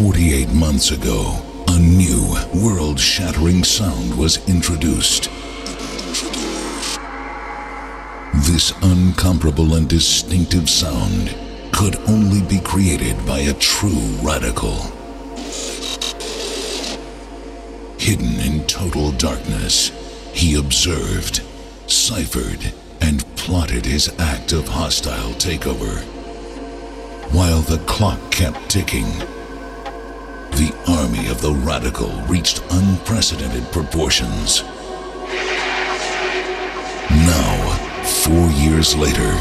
48 months ago, a new world shattering sound was introduced. This uncomparable and distinctive sound could only be created by a true radical. Hidden in total darkness, he observed, ciphered, and plotted his act of hostile takeover. While the clock kept ticking, the army of the radical reached unprecedented proportions. Now, four years later,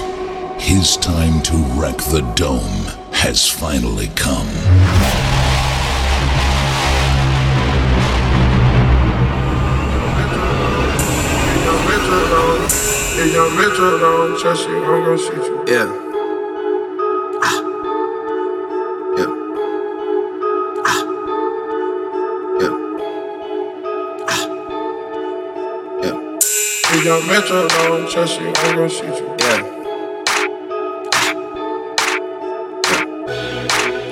his time to wreck the dome has finally come. If Yeah. If young Metro don't trust you, I'm gonna shoot you. Yeah.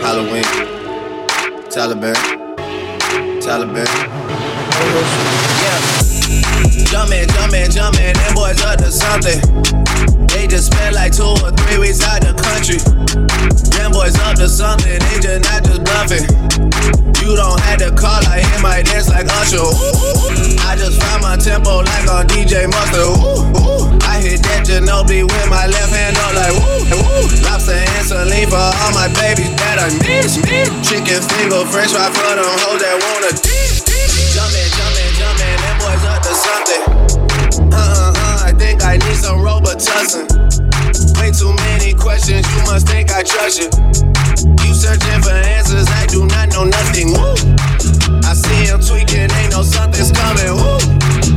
Halloween. Taliban. Taliban. I'm gonna shoot you. Yeah. Jumpman, Jumpman, Jumpman, them boys up to something. Just spent like two or three weeks out the country. Them boys up to something, they just not just bluffing. You don't have to call, I hear my dance like Usher. I just found my tempo like on DJ Mustard. I hit that Ginobili with my left hand up like woo, woo. Lobster and saline for all my babies that I miss, miss. Chicken finger, french fry for them hoes that wanna dip, dip. Jumpman, Jumpman, Jumpman, them boys up to something. Need some Robitussin. Way too many questions, you must think I trust you. You searching for answers, I do not know nothing. Woo. I see him tweaking, ain't no something's coming. Woo.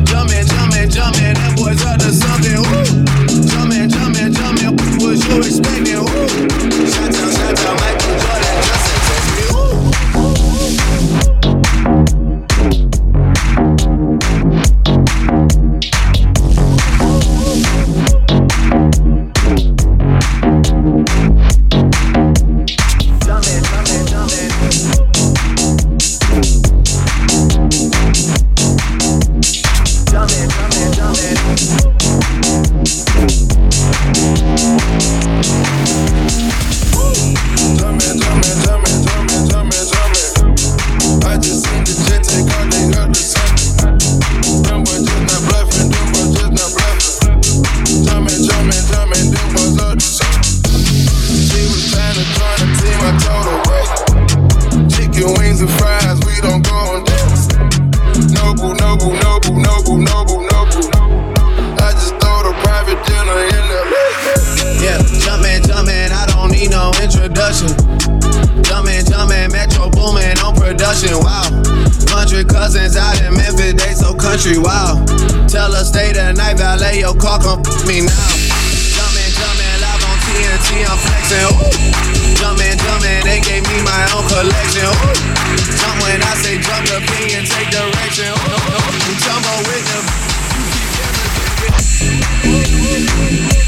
Jumpman, Jumpman, Jumpman, them boys up production, wow. Hundred cousins out in Memphis, they so country, wow. Tell her stay the night, valet your car, come f- me now. Jumpman, Jumpman, live on TNT, I'm flexin', ooh. Jumpman, Jumpman, they gave me my own collection, ooh. Jump when I say jump the pin and take direction, ooh. Jumbo with them, you keep everything with